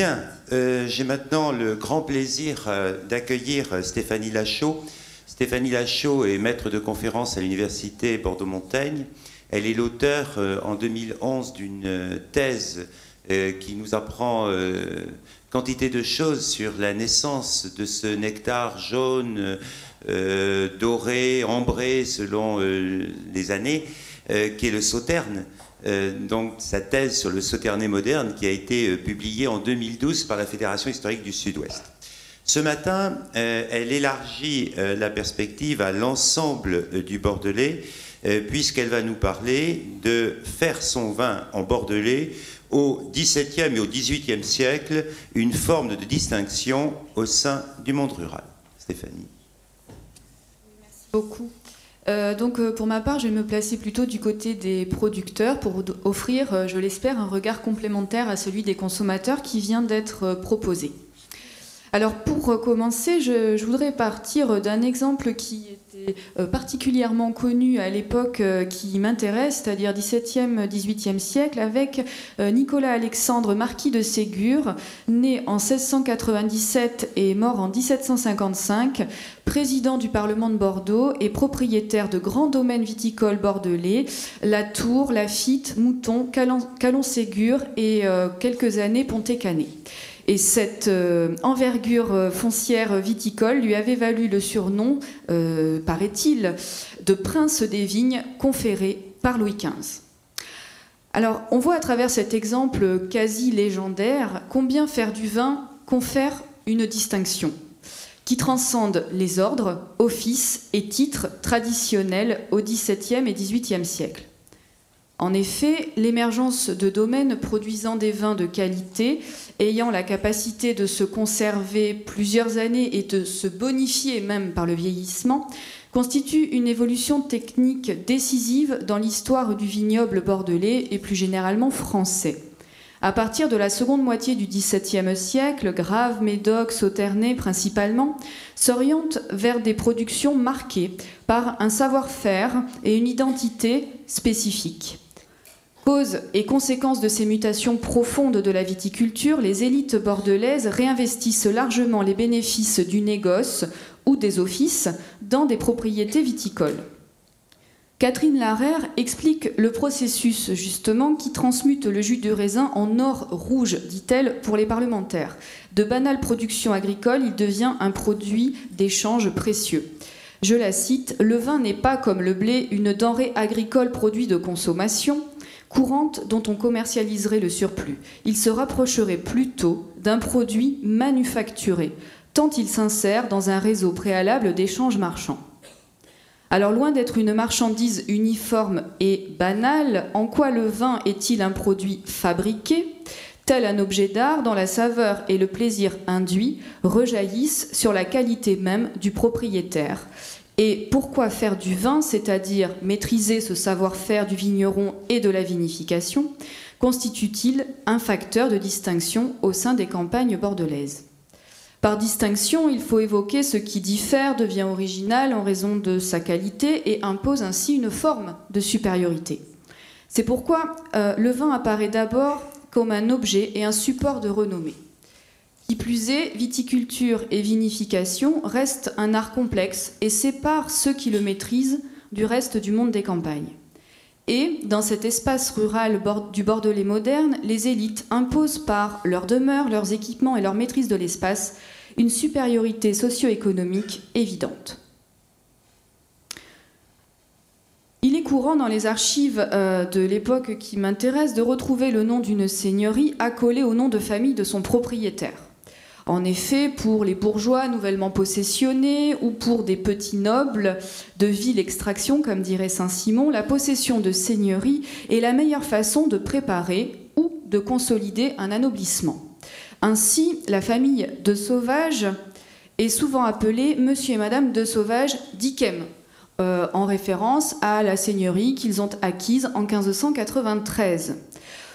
Bien, euh, j'ai maintenant le grand plaisir euh, d'accueillir euh, Stéphanie Lachaud. Stéphanie Lachaud est maître de conférence à l'université Bordeaux-Montaigne. Elle est l'auteur en 2011 d'une thèse qui nous apprend quantité de choses sur la naissance de ce nectar jaune, doré, ambré selon les années, qui est le sauterne. Euh, donc sa thèse sur le Sauternet moderne qui a été euh, publiée en 2012 par la Fédération historique du Sud-Ouest. Ce matin, euh, elle élargit la perspective à l'ensemble du Bordelais, puisqu'elle va nous parler de faire son vin en Bordelais au XVIIe et au XVIIIe siècle, une forme de distinction au sein du monde rural. Stéphanie. Merci beaucoup. Euh, donc euh, pour ma part, je vais me placer plutôt du côté des producteurs pour offrir, euh, je l'espère, un regard complémentaire à celui des consommateurs qui vient d'être proposé. Alors pour commencer, je, voudrais partir d'un exemple qui était particulièrement connu à l'époque qui m'intéresse, c'est-à-dire 17e, 18e siècle, avec Nicolas Alexandre, marquis de Ségur, né en 1697 et mort en 1755, président du Parlement de Bordeaux et propriétaire de grands domaines viticoles bordelais, La Tour, Lafitte, Mouton, Calon-Ségur et euh, quelques années Pontet-Canet. Et cette euh, envergure euh, foncière viticole lui avait valu le surnom, paraît-il, de prince des vignes conféré par Louis XV. Alors, on voit à travers cet exemple quasi légendaire combien faire du vin confère une distinction qui transcende les ordres, offices et titres traditionnels au XVIIe et XVIIIe siècle. En effet, l'émergence de domaines produisant des vins de qualité, ayant la capacité de se conserver plusieurs années et de se bonifier même par le vieillissement, constitue une évolution technique décisive dans l'histoire du vignoble bordelais et plus généralement français. À partir de la seconde moitié du XVIIe siècle, Grave, Médoc, Sauternay principalement, s'orientent vers des productions marquées par un savoir-faire et une identité spécifique. Cause et conséquence de ces mutations profondes de la viticulture, les élites bordelaises réinvestissent largement les bénéfices du négoce ou des offices dans des propriétés viticoles. Catherine Larère explique le processus justement qui transmute le jus de raisin en or rouge, dit-elle, pour les parlementaires. De banale production agricole, il devient un produit d'échange précieux. Je la cite, Le vin n'est pas comme le blé une denrée agricole produit de consommation courante dont on commercialiserait le surplus. Il se rapprocherait plutôt d'un produit manufacturé, tant il s'insère dans un réseau préalable d'échanges marchands. Alors loin d'être une marchandise uniforme et banale, en quoi le vin est-il un produit fabriqué? Tel un objet d'art dont la saveur et le plaisir induit rejaillissent sur la qualité même du propriétaire. Et pourquoi faire du vin, c'est-à-dire maîtriser ce savoir-faire du vigneron et de la vinification, constitue-t-il un facteur de distinction au sein des campagnes bordelaises? Par distinction, il faut évoquer ce qui diffère, devient original en raison de sa qualité et impose ainsi une forme de supériorité. C'est pourquoi euh, le vin apparaît d'abord comme un objet et un support de renommée. Qui plus est, viticulture et vinification restent un art complexe et séparent ceux qui le maîtrisent du reste du monde des campagnes. Et dans cet espace rural du Bordelais moderne, les élites imposent par leur demeure, leurs équipements et leur maîtrise de l'espace une supériorité socio-économique évidente. Il est courant dans les archives euh, de l'époque qui m'intéresse de retrouver le nom d'une seigneurie accolé au nom de famille de son propriétaire. En effet, pour les bourgeois nouvellement possessionnés ou pour des petits nobles de ville extraction, comme dirait Saint-Simon, la possession de seigneurie est la meilleure façon de préparer ou de consolider un anoblissement. Ainsi, la famille de Sauvage est souvent appelée Monsieur et Madame de Sauvage d'Iquem, euh, en référence à la seigneurie qu'ils ont acquise en 1593.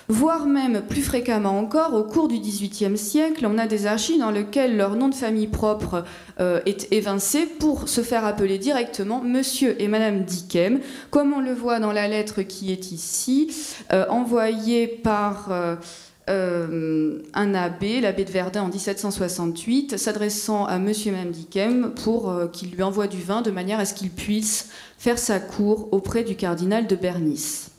Voire même plus fréquemment encore, au cours du XVIIIe siècle, on a des archives dans lesquelles leur nom de famille propre euh, est évincé pour se faire appeler directement Monsieur et Madame d'Iquem, comme on le voit dans la lettre qui est ici, euh, envoyée par euh, un abbé, l'abbé de Verdun en 1768, s'adressant à Monsieur Mamdikem pour euh, qu'il lui envoie du vin de manière à ce qu'il puisse faire sa cour auprès du cardinal de Bernice.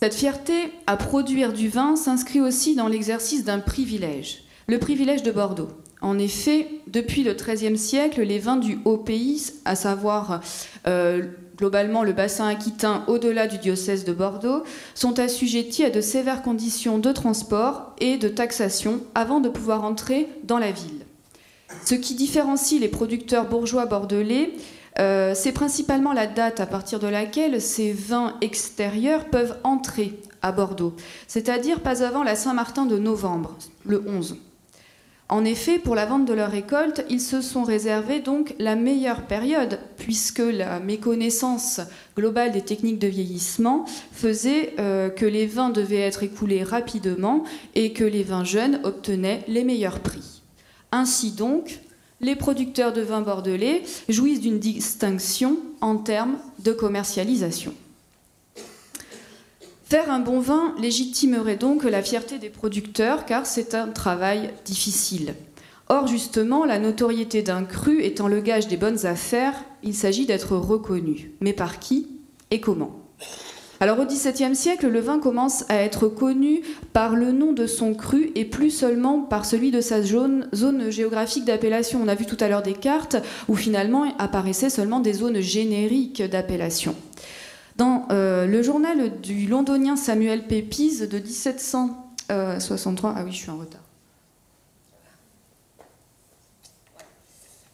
Cette fierté à produire du vin s'inscrit aussi dans l'exercice d'un privilège, le privilège de Bordeaux. En effet, depuis le XIIIe siècle, les vins du haut pays, à savoir euh, globalement le bassin aquitain au-delà du diocèse de Bordeaux, sont assujettis à de sévères conditions de transport et de taxation avant de pouvoir entrer dans la ville. Ce qui différencie les producteurs bourgeois bordelais, euh, c'est principalement la date à partir de laquelle ces vins extérieurs peuvent entrer à Bordeaux, c'est-à-dire pas avant la Saint-Martin de novembre, le 11. En effet, pour la vente de leur récolte, ils se sont réservés donc la meilleure période, puisque la méconnaissance globale des techniques de vieillissement faisait euh, que les vins devaient être écoulés rapidement et que les vins jeunes obtenaient les meilleurs prix. Ainsi donc, les producteurs de vins bordelais jouissent d'une distinction en termes de commercialisation. Faire un bon vin légitimerait donc la fierté des producteurs car c'est un travail difficile. Or justement, la notoriété d'un cru étant le gage des bonnes affaires, il s'agit d'être reconnu. Mais par qui et comment? Alors au XVIIe siècle, le vin commence à être connu par le nom de son cru et plus seulement par celui de sa zone, géographique d'appellation. On a vu tout à l'heure des cartes où finalement apparaissaient seulement des zones génériques d'appellation. Dans euh, le journal du londonien Samuel Pepys de 1763, ah oui, je suis en retard.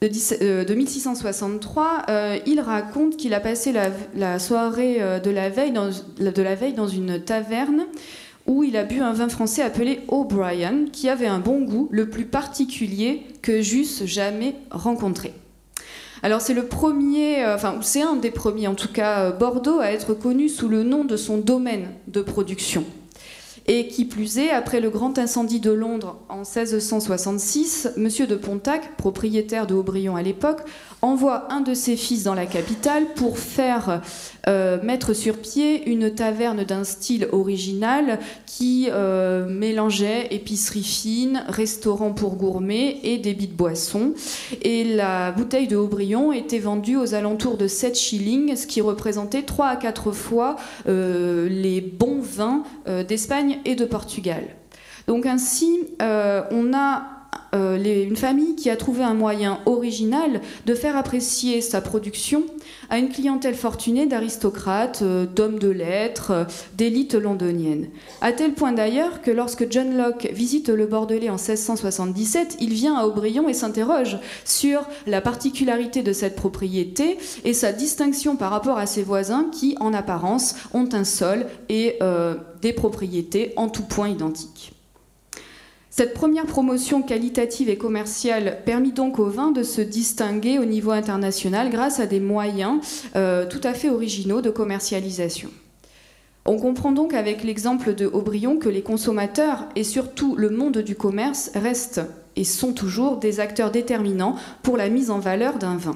De, 1663, euh, euh, il raconte qu'il a passé la, soirée de, la veille dans, de la veille dans une taverne où il a bu un vin français appelé O'Brien, qui avait un bon goût, le plus particulier que j'eusse jamais rencontré. Alors c'est le premier, euh, enfin c'est un des premiers en tout cas, euh, Bordeaux à être connu sous le nom de son domaine de production. Et qui plus est, après le grand incendie de Londres en 1666, M. de Pontac, propriétaire de Aubryon à l'époque, envoie un de ses fils dans la capitale pour faire euh, mettre sur pied une taverne d'un style original qui euh, mélangeait épicerie fine, restaurant pour gourmets et débit de boissons. Et la bouteille de Aubryon était vendue aux alentours de 7 shillings, ce qui représentait 3 à 4 fois euh, les bons vins d'Espagne et de Portugal. Donc ainsi, on a euh, une famille qui a trouvé un moyen original de faire apprécier sa production à une clientèle fortunée d'aristocrates, euh, d'hommes de lettres, euh, d'élite londonienne. À tel point d'ailleurs que lorsque John Locke visite le Bordelais en 1677, il vient à Aubryon et s'interroge sur la particularité de cette propriété et sa distinction par rapport à ses voisins qui, en apparence, ont un sol et des propriétés en tout point identiques. Cette première promotion qualitative et commerciale permit donc au vin de se distinguer au niveau international grâce à des moyens euh, tout à fait originaux de commercialisation. On comprend donc avec l'exemple de Aubryon que les consommateurs et surtout le monde du commerce restent et sont toujours des acteurs déterminants pour la mise en valeur d'un vin.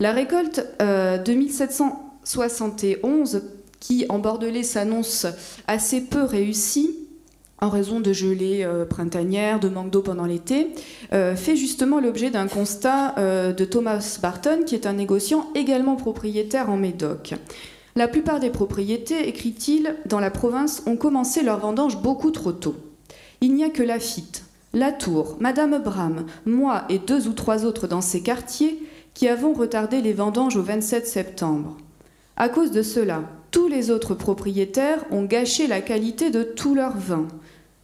La récolte euh, de 1771, qui en Bordelais s'annonce assez peu réussie, en raison de gelées euh, printanières, de manque d'eau pendant l'été, euh, fait justement l'objet d'un constat euh, de Thomas Barton, qui est un négociant également propriétaire en Médoc. La plupart des propriétés, écrit-il, dans la province ont commencé leur vendange beaucoup trop tôt. Il n'y a que Lafitte, Latour, Madame Bram, moi et deux ou trois autres dans ces quartiers qui avons retardé les vendanges au 27 septembre. À cause de cela, tous les autres propriétaires ont gâché la qualité de tous leurs vins.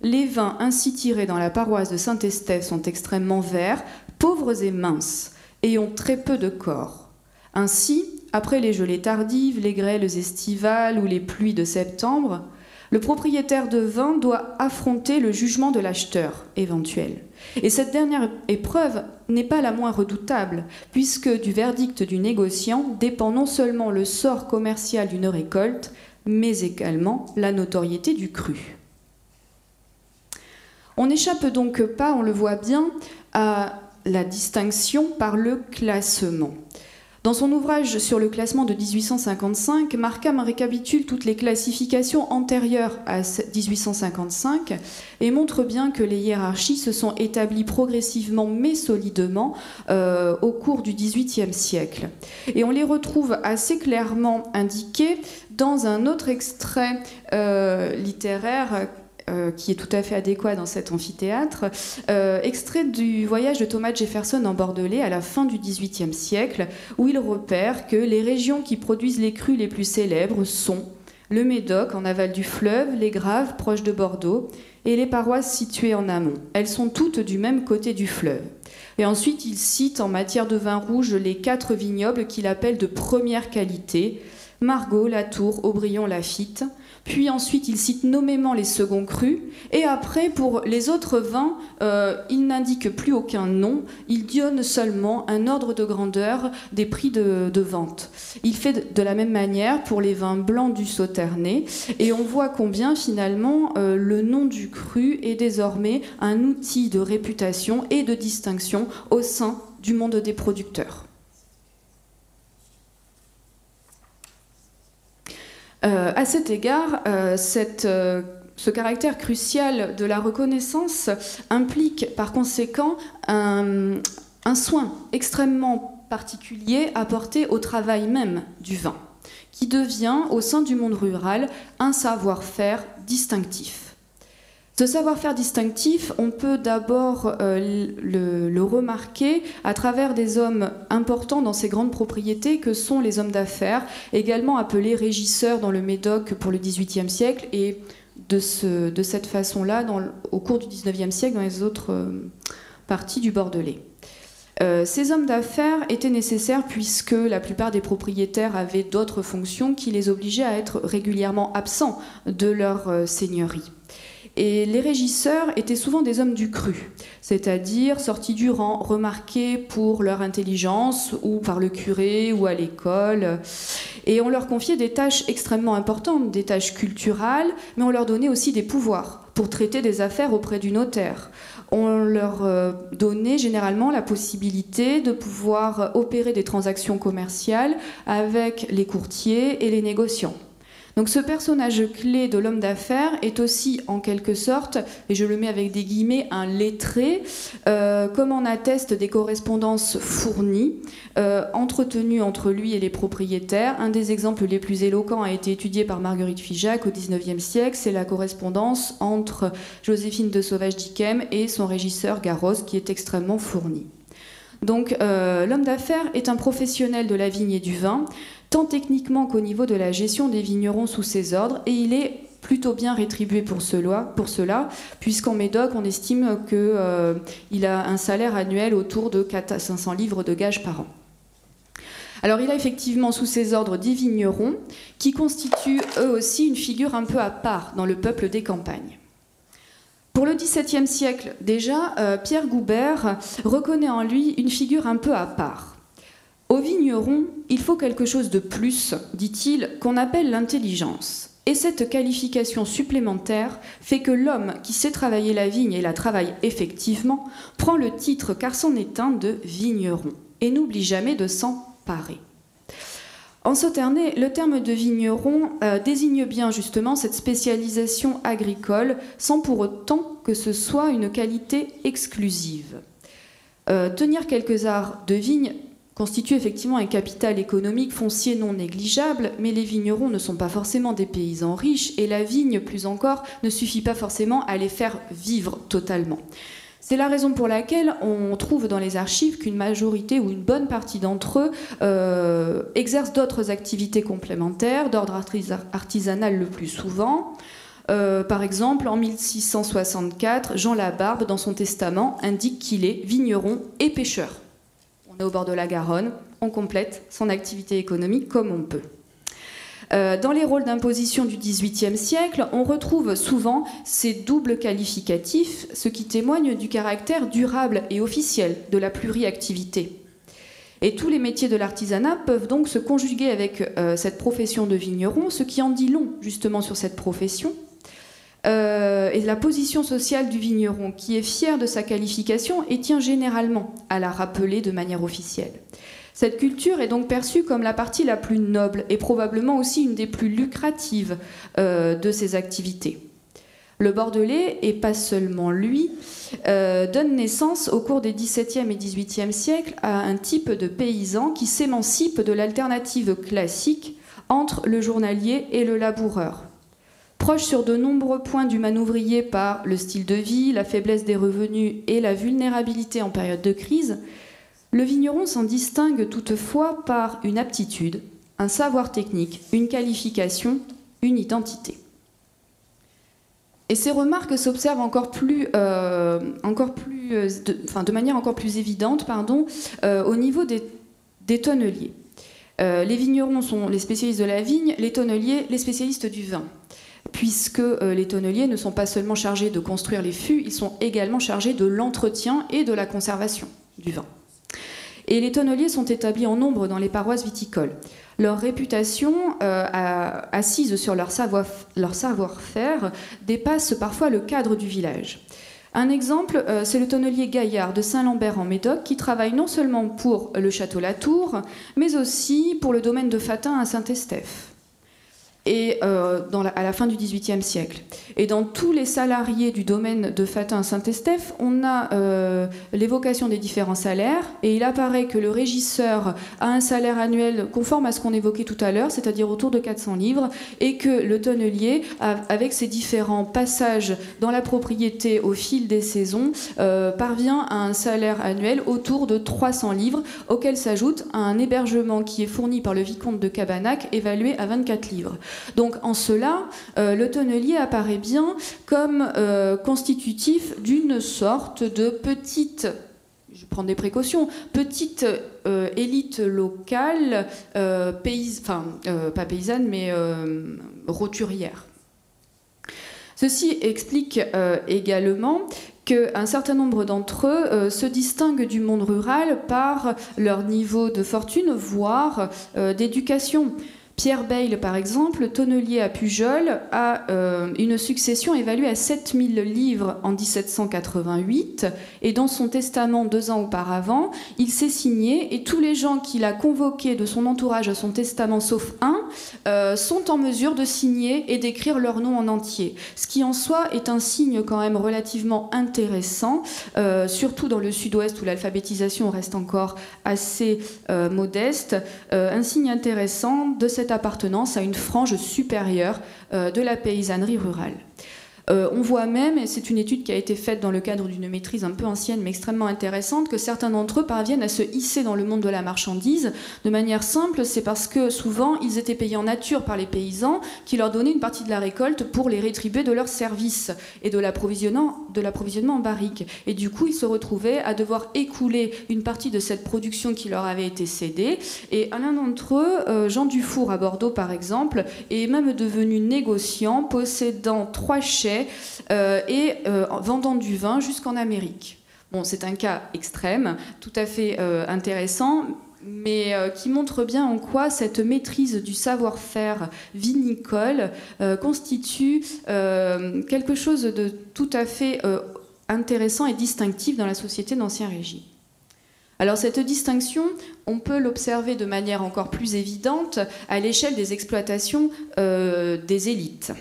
Les vins ainsi tirés dans la paroisse de Saint-Estève sont extrêmement verts, pauvres et minces, et ont très peu de corps. Ainsi, après les gelées tardives, les grêles estivales ou les pluies de septembre, le propriétaire de vin doit affronter le jugement de l'acheteur éventuel. Et cette dernière épreuve n'est pas la moins redoutable, puisque du verdict du négociant dépend non seulement le sort commercial d'une récolte, mais également la notoriété du cru. On n'échappe donc pas, on le voit bien, à la distinction par le classement. Dans son ouvrage sur le classement de 1855, Markham récapitule toutes les classifications antérieures à 1855 et montre bien que les hiérarchies se sont établies progressivement mais solidement euh, au cours du XVIIIe siècle. Et on les retrouve assez clairement indiquées dans un autre extrait euh, littéraire euh, qui est tout à fait adéquat dans cet amphithéâtre, euh, extrait du voyage de Thomas Jefferson en Bordelais à la fin du XVIIIe siècle, où il repère que les régions qui produisent les crues les plus célèbres sont le Médoc en aval du fleuve, les Graves proches de Bordeaux et les paroisses situées en amont. Elles sont toutes du même côté du fleuve. Et ensuite, il cite en matière de vin rouge les quatre vignobles qu'il appelle de première qualité Margot, Latour, Aubryon, Lafitte. Puis ensuite, il cite nommément les seconds crus. Et après, pour les autres vins, euh, il n'indique plus aucun nom. Il donne seulement un ordre de grandeur des prix de, vente. Il fait de la même manière pour les vins blancs du Sauternay. Et on voit combien finalement euh, le nom du cru est désormais un outil de réputation et de distinction au sein du monde des producteurs. À cet égard, euh, euh, ce caractère crucial de la reconnaissance implique par conséquent un, un soin extrêmement particulier apporté au travail même du vin, qui devient au sein du monde rural un savoir-faire distinctif. Ce savoir-faire distinctif, on peut d'abord euh, le, remarquer à travers des hommes importants dans ces grandes propriétés que sont les hommes d'affaires, également appelés régisseurs dans le Médoc pour le XVIIIe siècle et de, cette façon-là au cours du XIXe siècle dans les autres euh, parties du Bordelais. Euh, ces hommes d'affaires étaient nécessaires puisque la plupart des propriétaires avaient d'autres fonctions qui les obligeaient à être régulièrement absents de leur seigneurie. Et les régisseurs étaient souvent des hommes du cru, c'est-à-dire sortis du rang, remarqués pour leur intelligence ou par le curé ou à l'école. Et on leur confiait des tâches extrêmement importantes, des tâches culturelles, mais on leur donnait aussi des pouvoirs pour traiter des affaires auprès du notaire. On leur euh, donnait généralement la possibilité de pouvoir opérer des transactions commerciales avec les courtiers et les négociants. Donc ce personnage clé de l'homme d'affaires est aussi en quelque sorte, et je le mets avec des guillemets, un lettré, euh, comme en atteste des correspondances fournies, euh, entretenues entre lui et les propriétaires. Un des exemples les plus éloquents a été étudié par Marguerite Figeac au XIXe siècle, c'est la correspondance entre Joséphine de Sauvage-Diquem et son régisseur Garros, qui est extrêmement fournie. Donc euh, l'homme d'affaires est un professionnel de la vigne et du vin tant techniquement qu'au niveau de la gestion des vignerons sous ses ordres, et il est plutôt bien rétribué pour cela, puisqu'en Médoc, on estime qu'il euh, a un salaire annuel autour de 4 à 500 livres de gages par an. Alors il a effectivement sous ses ordres des vignerons qui constituent eux aussi une figure un peu à part dans le peuple des campagnes. Pour le XVIIe siècle déjà, euh, Pierre Goubert reconnaît en lui une figure un peu à part. Au vigneron, il faut quelque chose de plus, dit-il, qu'on appelle l'intelligence. Et cette qualification supplémentaire fait que l'homme qui sait travailler la vigne et la travaille effectivement prend le titre car c'en est un de vigneron et n'oublie jamais de s'en parer. En Sauternay, le terme de vigneron euh, désigne bien justement cette spécialisation agricole sans pour autant que ce soit une qualité exclusive. Euh, tenir quelques arts de vigne constitue effectivement un capital économique foncier non négligeable, mais les vignerons ne sont pas forcément des paysans riches et la vigne, plus encore, ne suffit pas forcément à les faire vivre totalement. C'est la raison pour laquelle on trouve dans les archives qu'une majorité ou une bonne partie d'entre eux euh, exercent d'autres activités complémentaires, d'ordre artisanal le plus souvent. Euh, par exemple, en 1664, Jean Labarbe, dans son testament, indique qu'il est vigneron et pêcheur on est au bord de la Garonne, on complète son activité économique comme on peut. Euh, dans les rôles d'imposition du XVIIIe siècle, on retrouve souvent ces doubles qualificatifs, ce qui témoigne du caractère durable et officiel de la pluriactivité. Et tous les métiers de l'artisanat peuvent donc se conjuguer avec euh, cette profession de vigneron, ce qui en dit long justement sur cette profession, euh, et la position sociale du vigneron, qui est fier de sa qualification et tient généralement à la rappeler de manière officielle. Cette culture est donc perçue comme la partie la plus noble et probablement aussi une des plus lucratives euh, de ces activités. Le Bordelais, et pas seulement lui, euh, donne naissance au cours des XVIIe et XVIIIe siècles à un type de paysan qui s'émancipe de l'alternative classique entre le journalier et le laboureur. Proche sur de nombreux points du manouvrier par le style de vie, la faiblesse des revenus et la vulnérabilité en période de crise, le vigneron s'en distingue toutefois par une aptitude, un savoir technique, une qualification, une identité. Et ces remarques s'observent encore plus, euh, euh, de, manière encore plus évidente euh, au niveau des, des tonneliers. les vignerons sont les spécialistes de la vigne, les tonneliers les spécialistes du vin puisque les tonneliers ne sont pas seulement chargés de construire les fûts, ils sont également chargés de l'entretien et de la conservation du vin. Et les tonneliers sont établis en nombre dans les paroisses viticoles. Leur réputation, euh, assise sur leur savoir-faire, dépasse parfois le cadre du village. Un exemple, euh, c'est le tonnelier Gaillard de Saint-Lambert en Médoc qui travaille non seulement pour le château Latour, mais aussi pour le domaine de Fatin à Saint-Estèphe et euh, à la fin du XVIIIe siècle. Et dans tous les salariés du domaine de Fatin Saint-Estèphe, on a euh, l'évocation des différents salaires, et il apparaît que le régisseur a un salaire annuel conforme à ce qu'on évoquait tout à l'heure, c'est-à-dire autour de 400 livres, et que le tonnelier, avec ses différents passages dans la propriété au fil des saisons, euh, parvient à un salaire annuel autour de 300 livres, auquel s'ajoute un hébergement qui est fourni par le vicomte de Cabanac, évalué à 24 livres. Donc en cela, euh, le tonnelier apparaît bien comme euh, constitutif d'une sorte de petite je prends des précautions, petite euh, élite locale, enfin, pas paysanne, mais roturière. Ceci explique également qu'un certain nombre d'entre eux se distinguent du monde rural par leur niveau de fortune, voire d'éducation. Pierre Bayle, par exemple, tonnelier à Pujol, a euh, une succession évaluée à 7000 livres en 1788, et dans son testament deux ans auparavant, il s'est signé, et tous les gens qu'il a convoqués de son entourage à son testament, sauf un, euh, sont en mesure de signer et d'écrire leur nom en entier. Ce qui en soi est un signe quand même relativement intéressant, euh, surtout dans le sud-ouest où l'alphabétisation reste encore assez modeste, un signe intéressant de cette appartenance à une frange supérieure euh, de la paysannerie rurale. Euh, on voit même, et c'est une étude qui a été faite dans le cadre d'une maîtrise un peu ancienne mais extrêmement intéressante, que certains d'entre eux parviennent à se hisser dans le monde de la marchandise de manière simple. C'est parce que souvent ils étaient payés en nature par les paysans qui leur donnaient une partie de la récolte pour les rétribuer de leur service et de l'approvisionnement en barrique. Et du coup, ils se retrouvaient à devoir écouler une partie de cette production qui leur avait été cédée. Et l'un d'entre eux, euh, Jean Dufour à Bordeaux par exemple, est même devenu négociant, possédant trois chais euh, et euh, vendant du vin jusqu'en Amérique. Bon, c'est un cas extrême, tout à fait euh, intéressant, mais qui montre bien en quoi cette maîtrise du savoir-faire vinicole constitue quelque chose de tout à fait intéressant et distinctif dans la société d'Ancien Régime. Alors cette distinction, on peut l'observer de manière encore plus évidente à l'échelle des exploitations des élites.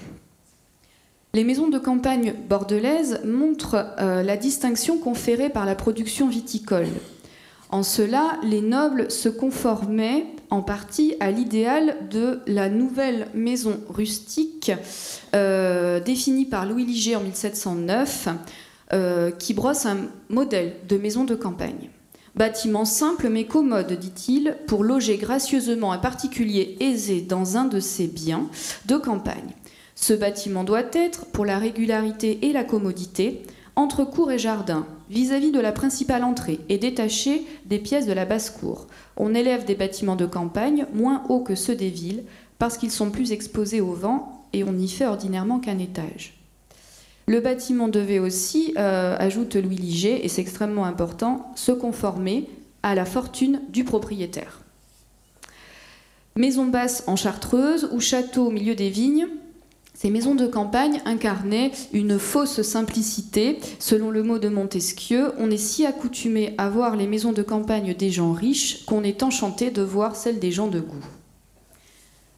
Les maisons de campagne bordelaises montrent euh, la distinction conférée par la production viticole. En cela, les nobles se conformaient en partie à l'idéal de la nouvelle maison rustique euh, définie par Louis Liger en 1709, euh, qui brosse un modèle de maison de campagne. Bâtiment simple mais commode, dit-il, pour loger gracieusement un particulier aisé dans un de ses biens de campagne. Ce bâtiment doit être, pour la régularité et la commodité, entre cour et jardin, vis-à-vis de la principale entrée et détaché des pièces de la basse-cour. On élève des bâtiments de campagne moins hauts que ceux des villes parce qu'ils sont plus exposés au vent et on n'y fait ordinairement qu'un étage. Le bâtiment devait aussi, euh, ajoute Louis Liger, et c'est extrêmement important, se conformer à la fortune du propriétaire. Maison basse en chartreuse ou château au milieu des vignes, Ces maisons de campagne incarnaient une fausse simplicité. Selon le mot de Montesquieu, on est si accoutumé à voir les maisons de campagne des gens riches qu'on est enchanté de voir celles des gens de goût.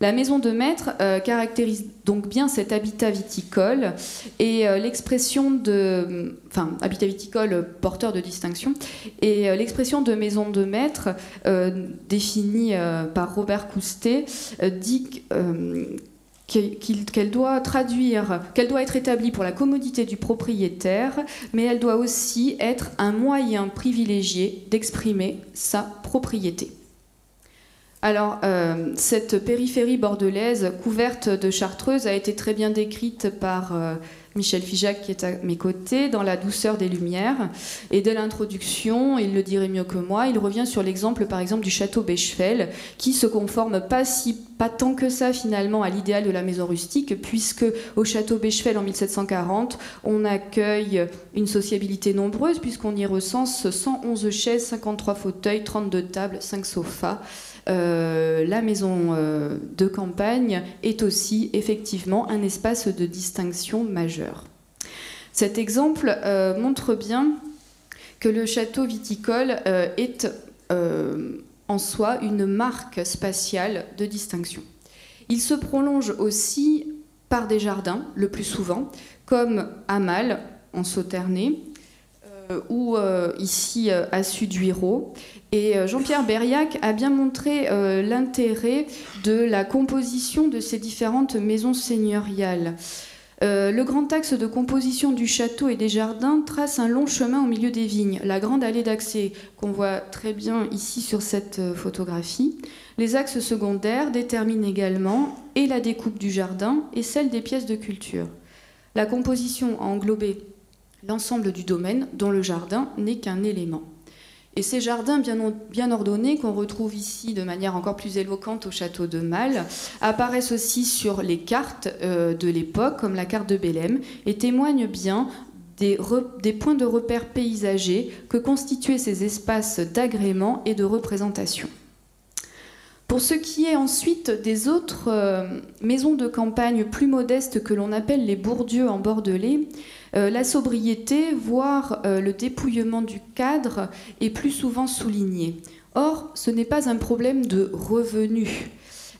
La maison de maître euh, caractérise donc bien cet habitat viticole et euh, l'expression de, enfin, habitat viticole porteur de distinction et euh, l'expression de maison de maître définie par Robert Coustet dit qu'elle doit traduire, qu'elle doit être établie pour la commodité du propriétaire, mais elle doit aussi être un moyen privilégié d'exprimer sa propriété. Alors, euh, cette périphérie bordelaise couverte de chartreuse a été très bien décrite par euh, Michel Figeac, qui est à mes côtés, dans La douceur des lumières. Et dès l'introduction, il le dirait mieux que moi, il revient sur l'exemple, par exemple, du château Bechefeld, qui se conforme pas si pas tant que ça finalement à l'idéal de la maison rustique, puisque au château Bechefeld en 1740, on accueille une sociabilité nombreuse, puisqu'on y recense 111 chaises, 53 fauteuils, 32 tables, 5 sofas. Euh, la maison euh, de campagne est aussi effectivement un espace de distinction majeur. Cet exemple euh, montre bien que le château viticole est en soi une marque spatiale de distinction. Il se prolonge aussi par des jardins, le plus souvent, comme à Mal, en Sauternay, ou ici à Suduiro, et euh, Jean-Pierre Berriac a bien montré euh, l'intérêt de la composition de ces différentes maisons seigneuriales. Euh, le grand axe de composition du château et des jardins trace un long chemin au milieu des vignes, la grande allée d'accès qu'on voit très bien ici sur cette photographie. Les axes secondaires déterminent également et la découpe du jardin et celle des pièces de culture. La composition a l'ensemble du domaine dont le jardin n'est qu'un élément. Et ces jardins bien, ordonnés, qu'on retrouve ici de manière encore plus éloquente au château de Mal, apparaissent aussi sur les cartes euh, de l'époque, comme la carte de Bélem, et témoignent bien des, points de repère paysagers que constituaient ces espaces d'agrément et de représentation. Pour ce qui est ensuite des autres euh, maisons de campagne plus modestes que l'on appelle les bourdieux en Bordelais, la sobriété, voire euh, le dépouillement du cadre, est plus souvent souligné. Or, ce n'est pas un problème de revenus.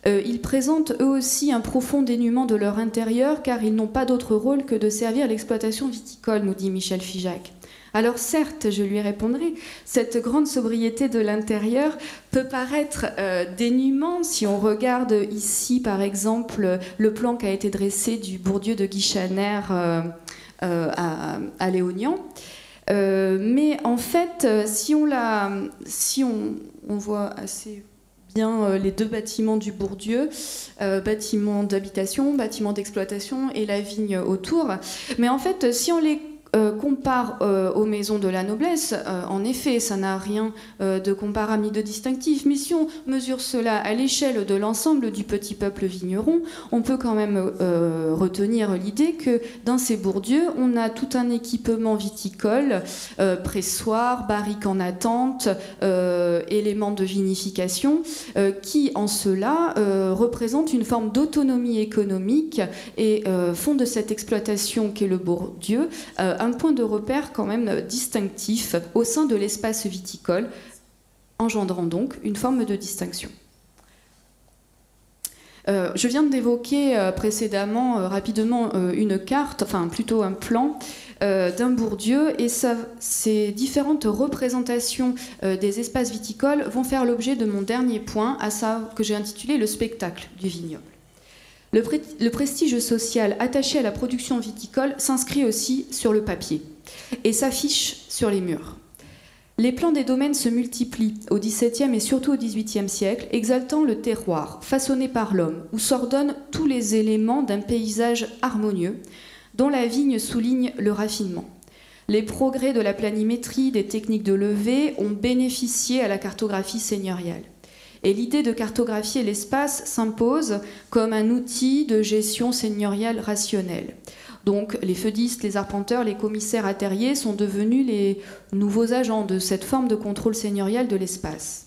ils présentent eux aussi un profond dénuement de leur intérieur car ils n'ont pas d'autre rôle que de servir l'exploitation viticole, nous dit Michel Figeac. Alors certes, je lui répondrai, cette grande sobriété de l'intérieur peut paraître euh, dénuement si on regarde ici par exemple le plan qui a été dressé du Bourdieu de Guichaner euh, euh, à, Léognan. mais en fait, si on, la, si on, on voit assez bien les deux bâtiments du Bourdieu, bâtiment d'habitation, bâtiment d'exploitation et la vigne autour. Mais en fait, si on les euh, compare euh, aux maisons de la noblesse, euh, en effet, ça n'a rien de comparable ni de distinctif, mais si on mesure cela à l'échelle de l'ensemble du petit peuple vigneron, on peut quand même retenir l'idée que dans ces bourdieux, on a tout un équipement viticole, pressoir, barrique en attente, éléments de vinification, qui en cela représentent une forme d'autonomie économique et font de cette exploitation qu'est le bourdieu point de repère quand même distinctif au sein de l'espace viticole, engendrant donc une forme de distinction. Euh, je viens d'évoquer euh, précédemment euh, rapidement une carte, enfin plutôt un plan d'un Bourdieu, et ces différentes représentations des espaces viticoles vont faire l'objet de mon dernier point, à ça que j'ai intitulé le spectacle du vignoble. Le, prestige social attaché à la production viticole s'inscrit aussi sur le papier et s'affiche sur les murs. Les plans des domaines se multiplient au XVIIe et surtout au XVIIIe siècle, exaltant le terroir façonné par l'homme, où s'ordonnent tous les éléments d'un paysage harmonieux, dont la vigne souligne le raffinement. Les progrès de la planimétrie, des techniques de levée ont bénéficié à la cartographie seigneuriale. Et l'idée de cartographier l'espace s'impose comme un outil de gestion seigneuriale rationnelle. Donc les feudistes, les arpenteurs, les commissaires à terriers sont devenus les nouveaux agents de cette forme de contrôle seigneurial de l'espace.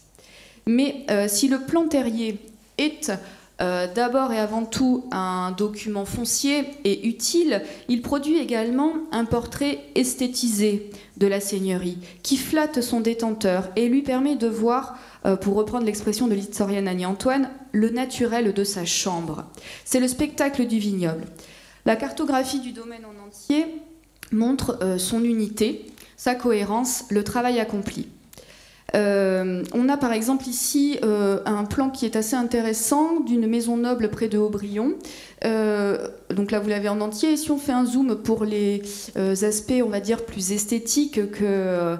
Mais euh, si le plan terrier est d'abord et avant tout un document foncier et utile, il produit également un portrait esthétisé de la seigneurie qui flatte son détenteur et lui permet de voir, pour reprendre l'expression de l'historienne Annie-Antoine, le naturel de sa chambre. C'est le spectacle du vignoble. La cartographie du domaine en entier montre son unité, sa cohérence, le travail accompli. Euh, on a par exemple ici euh, un plan qui est assez intéressant d'une maison noble près de Aubryon. Euh, donc là, vous l'avez en entier. Et si on fait un zoom pour les aspects, on va dire, plus esthétiques que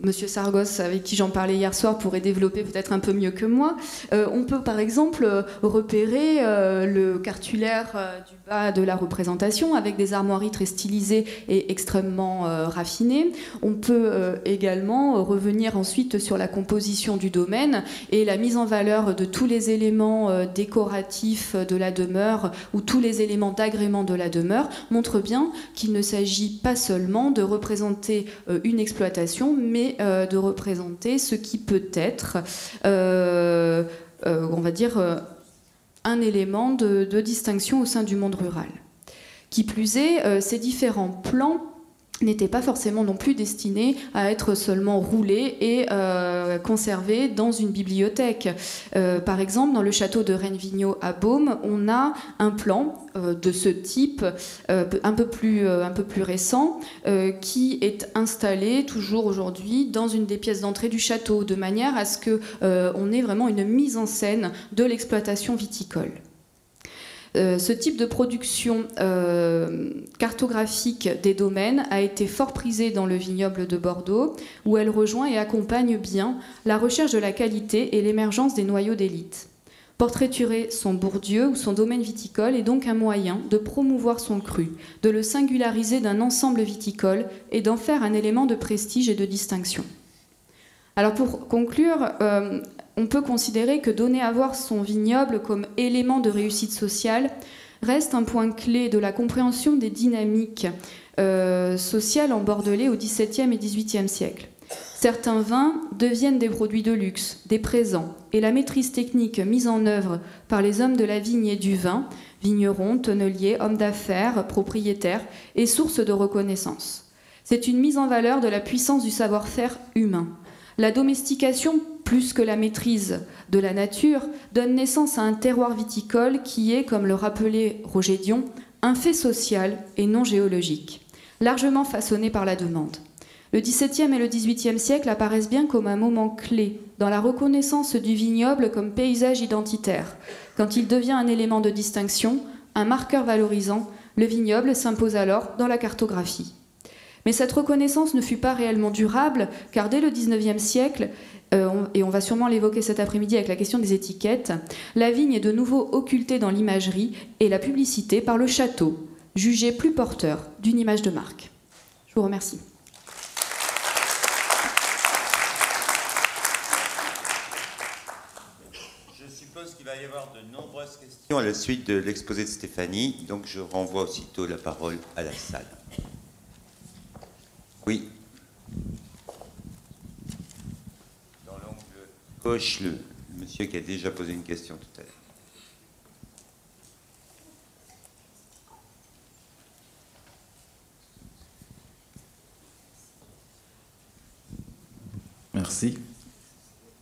Monsieur Sargos, avec qui j'en parlais hier soir, pourrait développer peut-être un peu mieux que moi. On peut par exemple repérer le cartulaire du de la représentation avec des armoiries très stylisées et extrêmement raffinées. On peut également revenir ensuite sur la composition du domaine et la mise en valeur de tous les éléments décoratifs de la demeure ou tous les éléments d'agrément de la demeure montre bien qu'il ne s'agit pas seulement de représenter une exploitation, mais euh, de représenter ce qui peut être, euh, euh, on va dire, un élément de, distinction au sein du monde rural. Qui plus est, ces différents plans n'était pas forcément non plus destiné à être seulement roulé et euh, conservé dans une bibliothèque. Euh, par exemple, dans le château de Rennes-Vigneault à Baume, on a un plan euh, de ce type un, peu plus, un peu plus récent qui est installé toujours aujourd'hui dans une des pièces d'entrée du château, de manière à ce qu'on ait vraiment une mise en scène de l'exploitation viticole. Euh, ce type de production euh, cartographique des domaines a été fort prisé dans le vignoble de Bordeaux, où elle rejoint et accompagne bien la recherche de la qualité et l'émergence des noyaux d'élite. Portraiturer son Bourdieu ou son domaine viticole est donc un moyen de promouvoir son cru, de le singulariser d'un ensemble viticole et d'en faire un élément de prestige et de distinction. Alors pour conclure, euh, on peut considérer que donner à voir son vignoble comme élément de réussite sociale reste un point clé de la compréhension des dynamiques euh, sociales en Bordelais au XVIIe et XVIIIe siècle. Certains vins deviennent des produits de luxe, des présents, et la maîtrise technique mise en œuvre par les hommes de la vigne et du vin, vignerons, tonneliers, hommes d'affaires, propriétaires, est source de reconnaissance. C'est une mise en valeur de la puissance du savoir-faire humain. La domestication plus que la maîtrise de la nature, donne naissance à un terroir viticole qui est, comme le rappelait Roger Dion, un fait social et non géologique, largement façonné par la demande. Le XVIIe et le XVIIIe siècle apparaissent bien comme un moment clé dans la reconnaissance du vignoble comme paysage identitaire. Quand il devient un élément de distinction, un marqueur valorisant, le vignoble s'impose alors dans la cartographie. Mais cette reconnaissance ne fut pas réellement durable, car dès le XIXe siècle, euh, et on va sûrement l'évoquer cet après-midi avec la question des étiquettes, la vigne est de nouveau occultée dans l'imagerie et la publicité par le château, jugé plus porteur d'une image de marque. Je vous remercie. Je suppose qu'il va y avoir de nombreuses questions à la suite de l'exposé de Stéphanie, donc je renvoie aussitôt la parole à la salle. Oui. Coche le, monsieur qui a déjà posé une question tout à l'heure. Merci.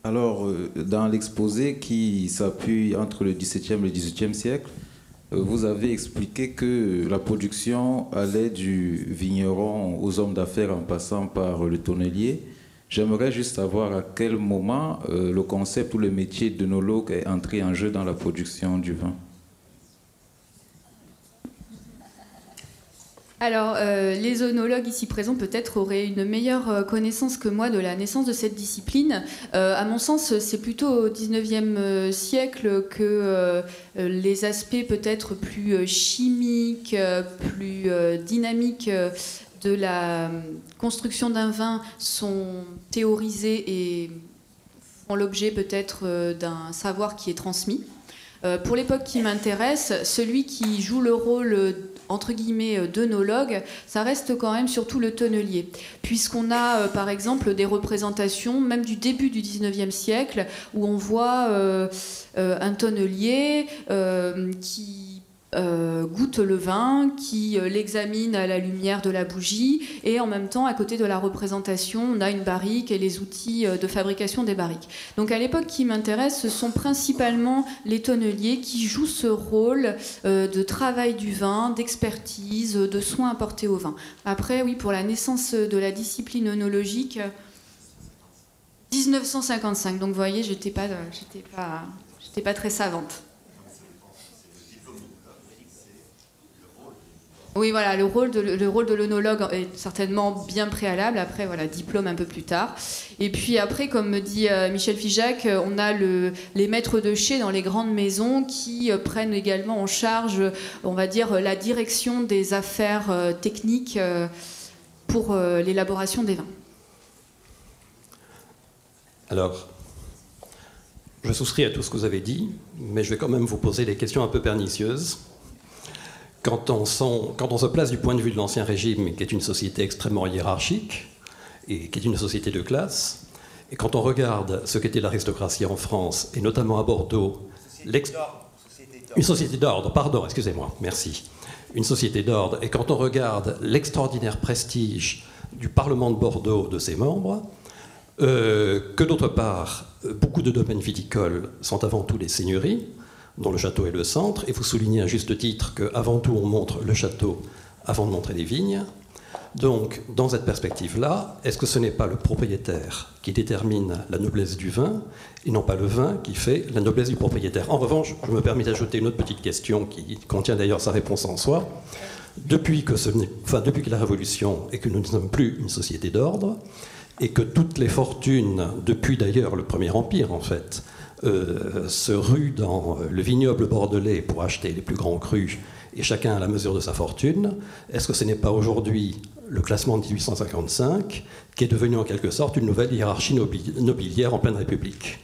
Alors, euh, dans l'exposé qui s'appuie entre le XVIIe et le XVIIIe siècle, euh, vous avez expliqué que la production allait du vigneron aux hommes d'affaires en passant par le tonnelier. J'aimerais juste savoir à quel moment euh, le concept ou le métier d'œnologue est entré en jeu dans la production du vin. Alors, euh, les œnologues ici présents peut-être auraient une meilleure euh, connaissance que moi de la naissance de cette discipline. à mon sens, c'est plutôt au 19e siècle que les aspects peut-être plus chimiques, plus dynamiques de la construction d'un vin sont théorisés et font l'objet peut-être euh, d'un savoir qui est transmis. Euh, pour l'époque qui m'intéresse, celui qui joue le rôle entre guillemets d'œnologue, ça reste quand même surtout le tonnelier. Puisqu'on a par exemple des représentations, même du début du 19e siècle, où on voit un tonnelier qui euh, goûte le vin, qui euh, l'examine à la lumière de la bougie, et en même temps, à côté de la représentation, on a une barrique et les outils euh, de fabrication des barriques. Donc à l'époque qui m'intéresse, ce sont principalement les tonneliers qui jouent ce rôle de travail du vin, d'expertise, de soins apportés au vin. Après, oui, pour la naissance de la discipline œnologique, 1955. Donc vous voyez, j'étais pas, pas, pas très savante. Oui, voilà, le rôle de, l'onologue est certainement bien préalable. Après, voilà, diplôme un peu plus tard. Et puis après, comme me dit euh, Michel Fijac, euh, on a le, les maîtres de chez dans les grandes maisons qui euh, prennent également en charge, on va dire, la direction des affaires techniques pour l'élaboration des vins. Alors, je souscris à tout ce que vous avez dit, mais je vais quand même vous poser des questions un peu pernicieuses quand on, se place du point de vue de l'Ancien Régime, qui est une société extrêmement hiérarchique, et qui est une société de classe, et quand on regarde ce qu'était l'aristocratie en France, et notamment à Bordeaux, une société d'ordre, pardon, excusez-moi, merci, une société d'ordre, et quand on regarde l'extraordinaire prestige du Parlement de Bordeaux, de ses membres, euh, que d'autre part, beaucoup de domaines viticoles sont avant tout des seigneuries, dont le château est le centre, et vous soulignez à juste titre qu'avant tout on montre le château avant de montrer les vignes. Donc, dans cette perspective-là, est-ce que ce n'est pas le propriétaire qui détermine la noblesse du vin et non pas le vin qui fait la noblesse du propriétaire? En revanche, je me permets d'ajouter une autre petite question qui contient d'ailleurs sa réponse en soi. Depuis que, depuis que la Révolution et que nous ne sommes plus une société d'ordre, et que toutes les fortunes, depuis d'ailleurs le Premier Empire en fait, euh, se rue dans le vignoble bordelais pour acheter les plus grands crus, et chacun à la mesure de sa fortune, est-ce que ce n'est pas aujourd'hui le classement de 1855 qui est devenu en quelque sorte une nouvelle hiérarchie nobiliaire en pleine République?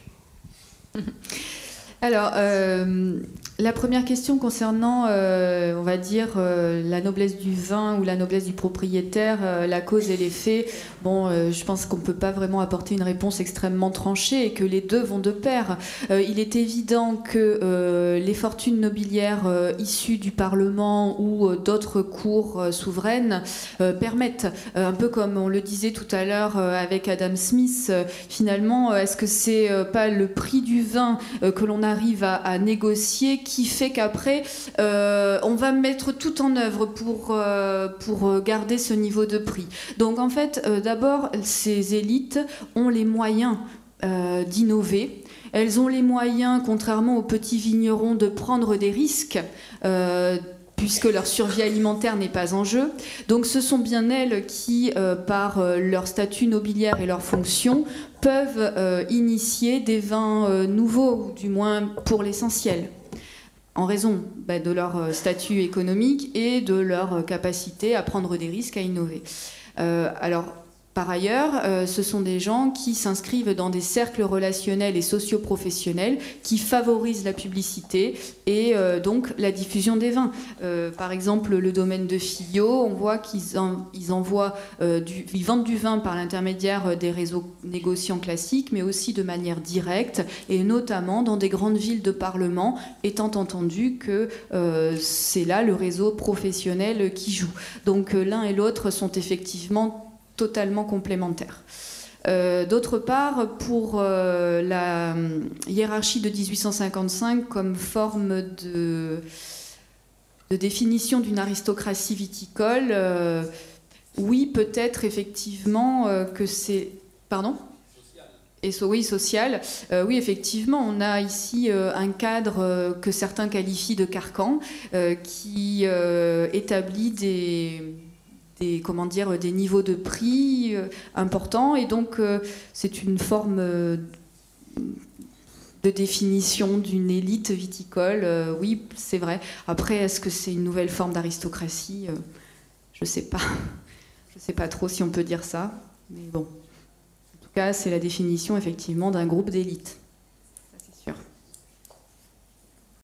Alors, euh, la première question concernant, euh, on va dire, euh, la noblesse du vin ou la noblesse du propriétaire, euh, la cause et l'effet, bon, je pense qu'on ne peut pas vraiment apporter une réponse extrêmement tranchée et que les deux vont de pair. il est évident que les fortunes nobiliaires issues du Parlement ou d'autres cours souveraines permettent, un peu comme on le disait tout à l'heure avec Adam Smith, finalement, est-ce que c'est pas le prix du vin que l'on arrive à négocier qui fait qu'après, euh, on va mettre tout en œuvre pour, euh, pour garder ce niveau de prix. Donc en fait, euh, d'abord, ces élites ont les moyens d'innover. Elles ont les moyens, contrairement aux petits vignerons, de prendre des risques puisque leur survie alimentaire n'est pas en jeu. Donc ce sont bien elles qui, par leur statut nobiliaire et leur fonction, peuvent initier des vins nouveaux, du moins pour l'essentiel en raison bah, de leur euh, statut économique et de leur euh, capacité à prendre des risques, à innover. Euh, par ailleurs, euh, ce sont des gens qui s'inscrivent dans des cercles relationnels et socio-professionnels qui favorisent la publicité et euh, donc la diffusion des vins. Euh, par exemple, le domaine de Fillot, on voit qu'ils envoient ils vendent du vin par l'intermédiaire des réseaux négociants classiques, mais aussi de manière directe et notamment dans des grandes villes de parlement, étant entendu que c'est là le réseau professionnel qui joue. Donc l'un et l'autre sont effectivement totalement complémentaires. Euh, d'autre part, pour euh, la hiérarchie de 1855 comme forme de, définition d'une aristocratie viticole, euh, oui, peut-être effectivement que c'est... Pardon? Et oui, social. oui, effectivement, on a ici un cadre que certains qualifient de carcan qui établit des, des, comment dire, des niveaux de prix euh, importants. Et donc, euh, c'est une forme euh, de définition d'une élite viticole. oui, c'est vrai. Après, est-ce que c'est une nouvelle forme d'aristocratie Je ne sais pas. Je ne sais pas trop si on peut dire ça. Mais bon. En tout cas, c'est la définition, effectivement, d'un groupe d'élite.